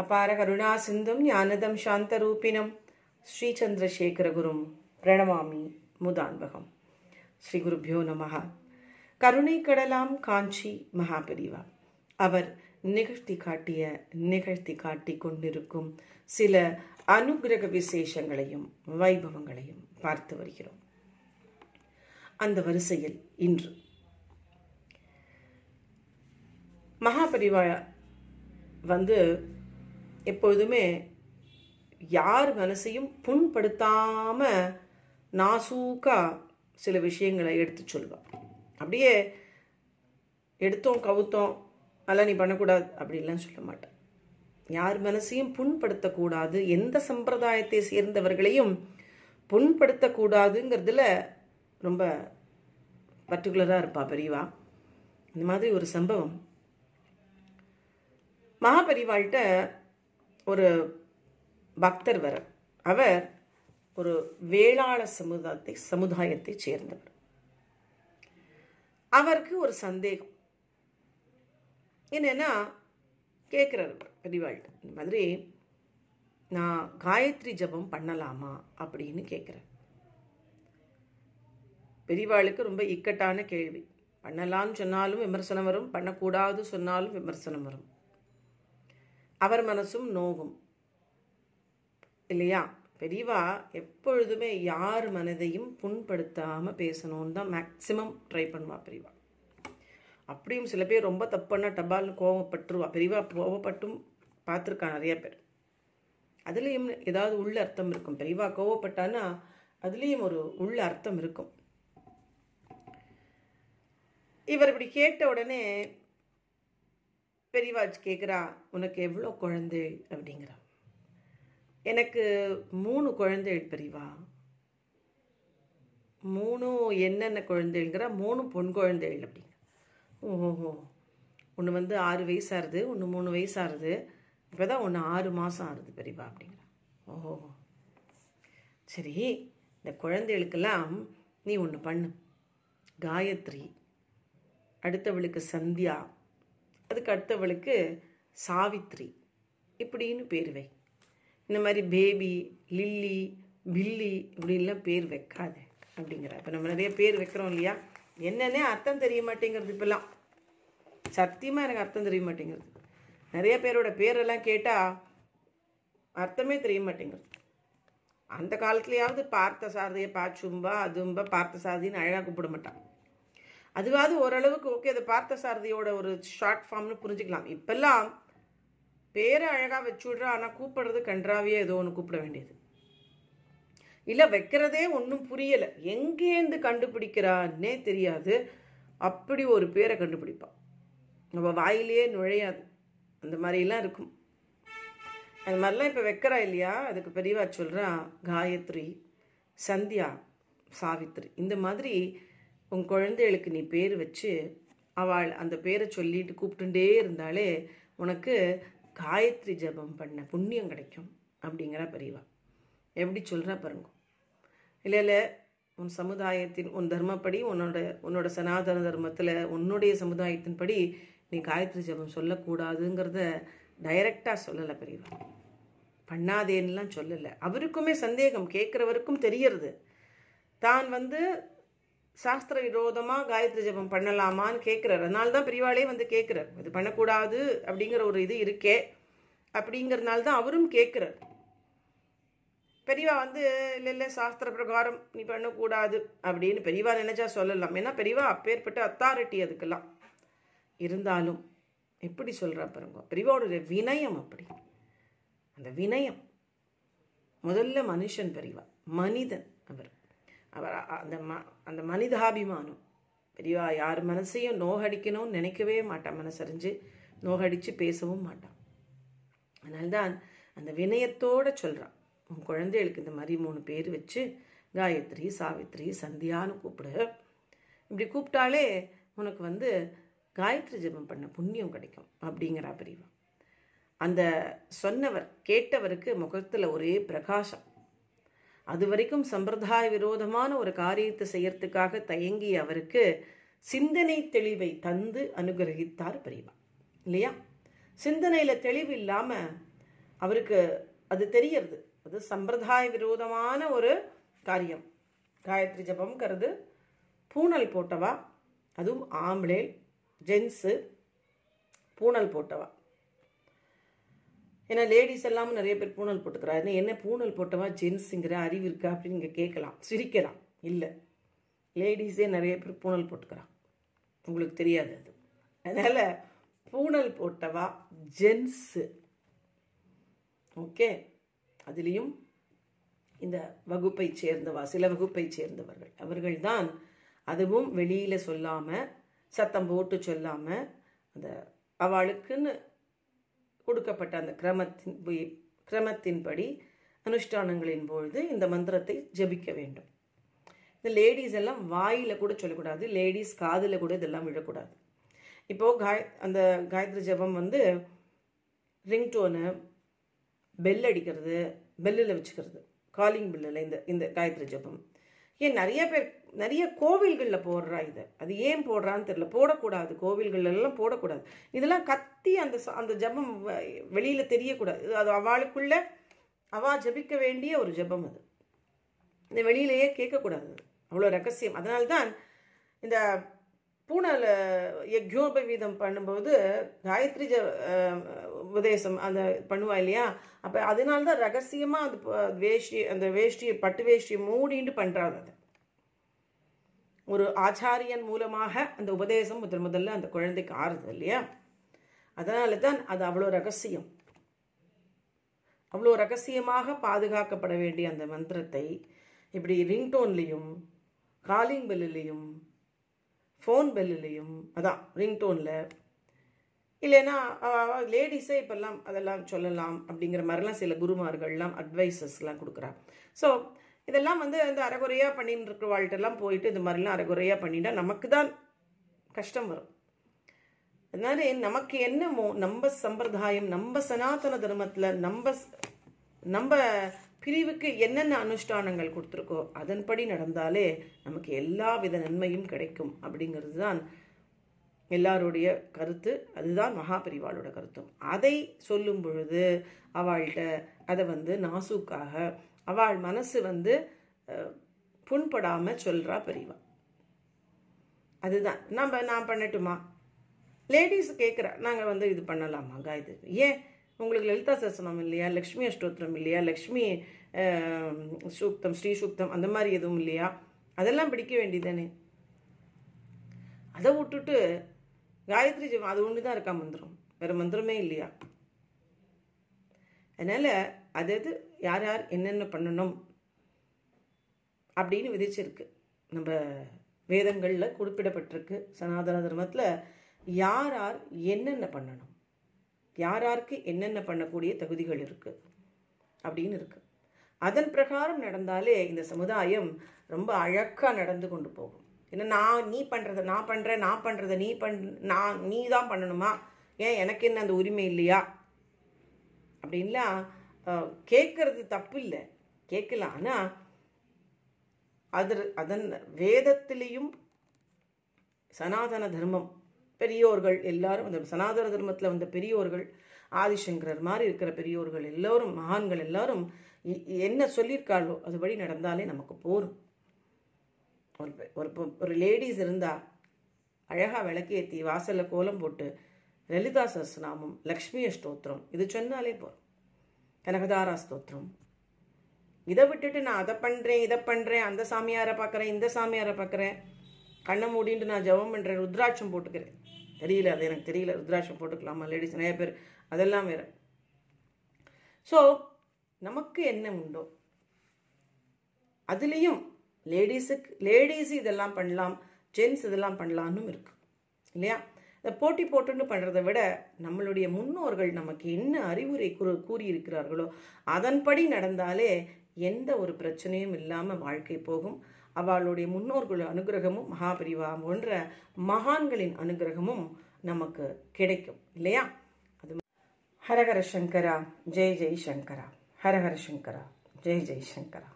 அபார கருணா சிந்தும் ஞானதம் சாந்தரூபினம் ஸ்ரீ சந்திரசேகரகுரும் பிரணமாமி முதான்பகம். ஸ்ரீ குருபியோ நமகா கருணை கடலாம் காஞ்சி மகாபெரிவா. அவர் நிகழ்த்தி காட்டிய நிகழ்த்தி காட்டி கொண்டிருக்கும் சில அனுகிரக விசேஷங்களையும் வைபவங்களையும் பார்த்து வருகிறோம். அந்த வரிசையில் இன்று மகாபரிவா வந்து எப்பொழுதுமே யார் மனசையும் புண்படுத்தாமல் நாசூக்காக சில விஷயங்களை எடுத்து சொல்வார் அப்படியே எடுத்தோம் கவுத்தோம் அதெல்லாம் நீ பண்ணக்கூடாது அப்படின்லாம் சொல்ல மாட்டேன் யார் மனசையும் புண்படுத்தக்கூடாது எந்த சம்பிரதாயத்தை சேர்ந்தவர்களையும் புண்படுத்தக்கூடாதுங்கிறதுல ரொம்ப பர்டிகுலராக இருப்பா பெரியவா. இந்த மாதிரி ஒரு சம்பவம். மகாபரிவாள்கிட்ட ஒரு பக்தர் வர அவர் ஒரு வேளாள சமுதாயத்தை சமுதாயத்தை சேர்ந்தவர். அவருக்கு ஒரு சந்தேகம். என்னன்னா கேட்குறாரு பெரியவாள்கிட்ட இந்த மாதிரி நான் காயத்ரி ஜபம் பண்ணலாமா அப்படின்னு கேட்குறேன் பெரியவாளுக்கு ரொம்ப இக்கட்டான கேள்வி. பண்ணலாம்னு சொன்னாலும் விமர்சனம் வரும் பண்ணக்கூடாது சொன்னாலும் விமர்சனம் வரும். அவர் மனசும் நோகும். இல்லையா? பெரியவா எப்பொழுதுமே யார் மனதையும் புண்படுத்தாமல் பேசணும்னு தான் மேக்சிமம் ட்ரை பண்ணுவா பெரியவா. அப்படியும் சில பேர் ரொம்ப தப்புன்னா டபால்னு கோவப்பட்டுருவா. பெரியவா கோவப்பட்டும் பார்த்துருக்கா நிறைய பேர். அதுலேயும் ஏதாவது உள்ள அர்த்தம் இருக்கும். பெரியவா கோவப்பட்டான்னா அதுலேயும் ஒரு உள்ள அர்த்தம் இருக்கும். இவர் இப்படி கேட்ட உடனே பெரியவாஜ் கேட்குறா உனக்கு எவ்வளோ குழந்தை? அப்படிங்கிறா. எனக்கு மூணு குழந்தைகள் பெரியவா. மூணும் என்னென்ன குழந்தைங்கிறா மூணு பொன் குழந்தைகள் அப்படிங்க. ஓஹோ ஒன்று வந்து ஆறு வயசு ஆறுது ஒன்று மூணு வயசாகுது இப்போ தான் ஒன்று ஆறு மாதம் ஆகுது பெரியவா அப்படிங்கிறா. ஓஹோ சரி இந்த குழந்தைகளுக்கெல்லாம் நீ ஒன்று பண்ணு. காயத்ரி அடுத்தவளுக்கு சந்தியா அதுக்கு அடுத்தவளுக்கு சாவித்ரி இப்படின்னு பேர் வை. இந்த மாதிரி பேபி லில்லி பில்லி இப்படின்லாம் பேர் வைக்காத அப்படிங்கிற. இப்போ நம்ம நிறைய பேர் வைக்கிறோம் இல்லையா? என்னன்னே அர்த்தம் தெரிய மாட்டேங்கிறது இப்போல்லாம். சத்தியமாக எனக்கு அர்த்தம் தெரிய மாட்டேங்கிறது. நிறைய பேரோட பேரெல்லாம் கேட்டால் அர்த்தமே தெரிய மாட்டேங்கிறது. அந்த காலத்துலேயாவது பார்த்த சாரதியை பாச்சும்பா அதும்பா பார்த்த சாரதின்னு அழகாக கூப்பிட மாட்டான். அதுவாவது ஓரளவுக்கு ஓகே அதை பார்த்த சாரதியோட ஒரு ஷார்ட் ஃபார்ம்னு புரிஞ்சுக்கலாம். இப்பெல்லாம் பேரை அழகாக வச்சு விட்றா ஆனால் கூப்பிடுறது கன்றாவியே ஏதோ ஒன்று கூப்பிட வேண்டியது. இல்லை வைக்கிறதே ஒன்றும் புரியலை. எங்கேருந்து கண்டுபிடிக்கிறான்னே தெரியாது. அப்படி ஒரு பேரை கண்டுபிடிப்பான் நம்ம வாயிலேயே நுழையாது. அந்த மாதிரிலாம் இருக்கும். அது மாதிரிலாம் இப்போ வைக்கிறா இல்லையா? அதுக்கு பெரியவா சொல்கிறா காயத்ரி சந்தியா சாவித்ரி. இந்த மாதிரி உன் குழந்தைகளுக்கு நீ பேர் வச்சு அவள் அந்த பேரை சொல்லிட்டு கூப்பிட்டுட்டே இருந்தாலே உனக்கு காயத்ரி ஜபம் பண்ண புண்ணியம் கிடைக்கும் அப்படிங்கிற பெரியவா எப்படி சொல்கிறா பாருங்க. இல்லை இல்லை உன் சமுதாயத்தின் உன் தர்மப்படி உன்னோட உன்னோட சனாதன தர்மத்தில் உன்னுடைய சமுதாயத்தின்படி நீ காயத்ரி ஜபம் சொல்லக்கூடாதுங்கிறத டைரக்டாக சொல்லலை பெரியவா பண்ணாதேன்னுலாம் சொல்லலை. அவருக்குமே சந்தேகம் கேட்குறவருக்கும் தெரியறது. தான் வந்து சாஸ்திர விரோதமாக காயத்ரி ஜபம் பண்ணலாமான்னு கேட்குறாரு அதனால தான் பெரியவாளே வந்து கேட்குறார் இது பண்ணக்கூடாது அப்படிங்கிற ஒரு இது இருக்கே அப்படிங்கிறதுனால தான் அவரும் கேட்குறார் பெரியவா வந்து இல்லை இல்லை சாஸ்திர பிரகாரம் நீ பண்ணக்கூடாது அப்படின்னு பெரியவா நினைச்சா சொல்லலாம். ஏன்னா பெரியவா அப்பேற்பட்ட அத்தாரிட்டி அதுக்கெல்லாம். இருந்தாலும் எப்படி சொல்கிறா பாருங்க பெரியவாவோட வினயம் அப்படி. அந்த வினயம். முதல்ல மனுஷன் பெரியவா மனிதன் அவர். அவர் அந்த ம அந்த மனிதாபிமானம். பெரியவா யார் மனசையும் நோகடிக்கணும்னு நினைக்கவே மாட்டான். மனசறிஞ்சு நோகடித்து பேசவும் மாட்டான். அதனால்தான் அந்த வினயத்தோடு சொல்கிறான் உன் குழந்தைகளுக்கு இந்த மாதிரி மூணு பேர் வச்சு காயத்ரி சாவித்ரி சந்தியான்னு கூப்பிடு. இப்படி கூப்பிட்டாலே உனக்கு வந்து காயத்ரி ஜபம் பண்ண புண்ணியம் கிடைக்கும் அப்படிங்கிறா பெரியவா. அந்த சொன்னவர் கேட்டவருக்கு முகத்தில் ஒரே பிரகாசம். அது வரைக்கும் சம்பிரதாய விரோதமான ஒரு காரியத்தை செய்யறதுக்காக தயங்கிய அவருக்கு சிந்தனை தெளிவை தந்து அனுகிரகித்தார் பெரியவா. இல்லையா? சிந்தனையில் தெளிவு இல்லாமல் அவருக்கு அது தெரியறது. அது சம்பிரதாய விரோதமான ஒரு காரியம். காயத்ரி ஜபம்ங்கிறது பூனல் போட்டவா? அதுவும் ஆம்பளே ஜென்ஸு பூனல் போட்டவா? ஏன்னா லேடிஸ் எல்லாமும் நிறைய பேர் பூனல் போட்டுக்கிறாரு என்ன பூனல் போட்டவா ஜென்ஸுங்கிற அறிவு இருக்கா அப்படின்னு நீங்கள் கேட்கலாம். சிரிக்கலாம். இல்லை. லேடிஸே நிறைய பேர் பூனல் போட்டுக்கிறான் உங்களுக்கு தெரியாது அது. அதனால் பூனல் போட்டவா? ஜென்ஸு. ஓகே அதுலேயும் இந்த வகுப்பை சேர்ந்தவா? சில வகுப்பை சேர்ந்தவர்கள். அவர்கள்தான் அதுவும் வெளியில் சொல்லாமல் சத்தம் போட்டு சொல்லாமல் அந்த அவளுக்குன்னு கொடுக்கப்பட்ட அந்த கிரமத்தின் கிரமத்தின்படி அனுஷ்டானங்களின் பொழுது இந்த மந்திரத்தை ஜபிக்க வேண்டும். இந்த லேடிஸ் எல்லாம் வாயில் கூட சொல்லக்கூடாது லேடிஸ் காதில் கூட இதெல்லாம் விழக்கூடாது. இப்போது காய் அந்த காயத்ரி ஜபம் வந்து ரிங்டோனு பெல் அடிக்கிறது பெல்லில் வச்சுக்கிறது காலிங் பில்லில் இந்த இந்த காயத்ரி ஜபம். ஏன் நிறைய பேர் நிறைய கோவில்களில் போடுறா இதை. அது ஏன் போடுறான்னு தெரியல. போடக்கூடாது. கோவில்களெல்லாம் போடக்கூடாது. இதெல்லாம் கத்தி அந்த அந்த ஜபம் வெளியில் தெரியக்கூடாது. அது அவளுக்குள்ள அவா ஜபிக்க வேண்டிய ஒரு ஜபம் அது. இந்த வெளியிலேயே கேட்கக்கூடாது. அவ்வளோ ரகசியம். அதனால்தான் இந்த பூனல் யக்யோபவீதம் பண்ணும்போது காயத்ரி ஜ உபதேசம் அந்த பண்ணுவா இல்லையா? அப்போ அதனால தான் ரகசியமாக அந்த வேஷ்டி அந்த வேஷ்டியை பட்டு வேஷ்டியை மூடின்னு பண்ணுறாங்க அதை. ஒரு ஆச்சாரியன் மூலமாக அந்த உபதேசம் முதல் முதல்ல அந்த குழந்தைக்கு ஆறுது இல்லையா? அதனால தான் அது அவ்வளோ ரகசியம். அவ்வளோ ரகசியமாக பாதுகாக்கப்பட வேண்டிய அந்த மந்திரத்தை இப்படி ரிங்டோன்லேயும் காலிங் பெல்லுலேயும் ஃபோன் பெல்லுலேயும் அதான் ரிங்டோனில் இல்லைன்னா லேடிஸே இப்போல்லாம் அதெல்லாம் சொல்லலாம் அப்படிங்கிற மாதிரிலாம் சில குருமார்கள்லாம் அட்வைசஸ்லாம் கொடுக்குறாங்க. ஸோ இதெல்லாம் வந்து இந்த அரைகுறையாக பண்ணின்னு இருக்கிறவாழ்கிட்டெல்லாம் போயிட்டு இந்த மாதிரிலாம் அரைகுறையாக பண்ணிட்டால் நமக்கு தான் கஷ்டம் வரும். அதனால நமக்கு என்னமோ நம்ம சம்பிரதாயம் நம்ம சனாதன தர்மத்தில் நம்ம நம்ம பிரிவுக்கு என்னென்ன அனுஷ்டானங்கள் கொடுத்துருக்கோ அதன்படி நடந்தாலே நமக்கு எல்லா வித நன்மையும் கிடைக்கும் அப்படிங்கிறது தான் எல்லாருடைய கருத்து. அதுதான் மகாபிரிவாளோட கருத்தும். அதை சொல்லும் பொழுது அவள்கிட்ட அதை வந்து நாசூக்காக அவள் மனசு வந்து புண்படாமல் சொல்கிறா பெரியவா. அதுதான். நம்ம நான் பண்ணட்டுமா? லேடிஸ் கேட்குறா நாங்கள் வந்து இது பண்ணலாமா காயத்ரி ஏன்? உங்களுக்கு லலிதா சசனம் இல்லையா? லக்ஷ்மி அஷ்டோத்திரம் இல்லையா? லக்ஷ்மி சூக்தம் ஸ்ரீ சூக்தம் அந்த மாதிரி எதுவும் இல்லையா? அதெல்லாம் பிடிக்க வேண்டியதானே அதை விட்டுட்டு காயத்ரி ஜெபம் அது ஒன்று தான் இருக்கா மந்திரம்? வேறு மந்திரமே இல்லையா? அதனால் அது அது யார் யார் என்னென்ன பண்ணணும் அப்படின்னு விதிச்சிருக்கு. நம்ம வேதங்களில் குறிப்பிடப்பட்டிருக்கு சனாதன தர்மத்தில் யார் யார் என்னென்ன பண்ணணும் யார் யாருக்கு என்னென்ன பண்ணக்கூடிய தகுதிகள் இருக்குது அப்படின்னு இருக்குது அதன் பிரகாரம் நடந்தாலே இந்த சமுதாயம் ரொம்ப அழகாக நடந்து கொண்டு போகும். ஏன்னா நான் நீ பண்ணுறத நான் பண்ணுறேன் நான் பண்ணுறத நீ பண் நான் நீ தான் பண்ணணுமா? ஏன் எனக்கு என்ன அந்த உரிமை இல்லையா? அப்படின்லாம் கேட்கறது தப்பு இல்லை கேட்கலாம் ஆனால் அது அதன் வேதத்திலையும் சனாதன தர்மம் பெரியோர்கள் எல்லாரும் அந்த சனாதன தர்மத்தில் வந்த பெரியோர்கள் ஆதிசங்கரர் மாதிரி இருக்கிற பெரியோர்கள் எல்லோரும் மகான்கள் எல்லாரும் என்ன சொல்லியிருக்காளோ அதுபடி நடந்தாலே நமக்கு போரும் ஒரு ஒரு ஒரு லேடிஸ் இருந்தால் அழகாக விளக்கேற்றி வாசலில் கோலம் போட்டு லலிதா சஸ்நாமம் லக்ஷ்மி ஸ்தோத்திரம் இது சொன்னாலே போகிறோம் கனகதாரா ஸ்தோத்திரம். இதை விட்டுட்டு நான் அதை பண்ணுறேன் இதை பண்ணுறேன் அந்த சாமியாரை பார்க்குறேன் இந்த சாமியாரை பார்க்குறேன். கண்ணை மூடின்ட்டு நான் ஜபம் பண்ணுறேன் ருத்ராட்சம் போட்டுக்கிறேன். தெரியல அது எனக்கு தெரியல ருத்ராட்சம் போட்டுக்கலாமா லேடிஸ் நிறைய பேர் அதெல்லாம் வேறு. ஸோ நமக்கு என்ன உண்டோ? அதுலேயும் லேடிஸுக்கு லேடிஸ் இதெல்லாம் பண்ணலாம் ஜென்ஸ் இதெல்லாம் பண்ணலான்னு இருக்கு. இல்லையா? இந்த போட்டி போட்டுன்னு பண்ணுறதை விட நம்மளுடைய முன்னோர்கள் நமக்கு என்ன அறிவுரை கூறு கூறியிருக்கிறார்களோ அதன்படி நடந்தாலே எந்த ஒரு பிரச்சனையும் இல்லாமல் வாழ்க்கை போகும். அவளுடைய முன்னோர்கள் அனுகிரகமும் மகாபிரிவா போன்ற மகான்களின் அனுகிரகமும் நமக்கு கிடைக்கும் இல்லையா? அது ஹரஹர சங்கரா ஜெய் ஜெய் சங்கரா. ஹரஹர சங்கரா ஜெய் ஜெய் சங்கரா.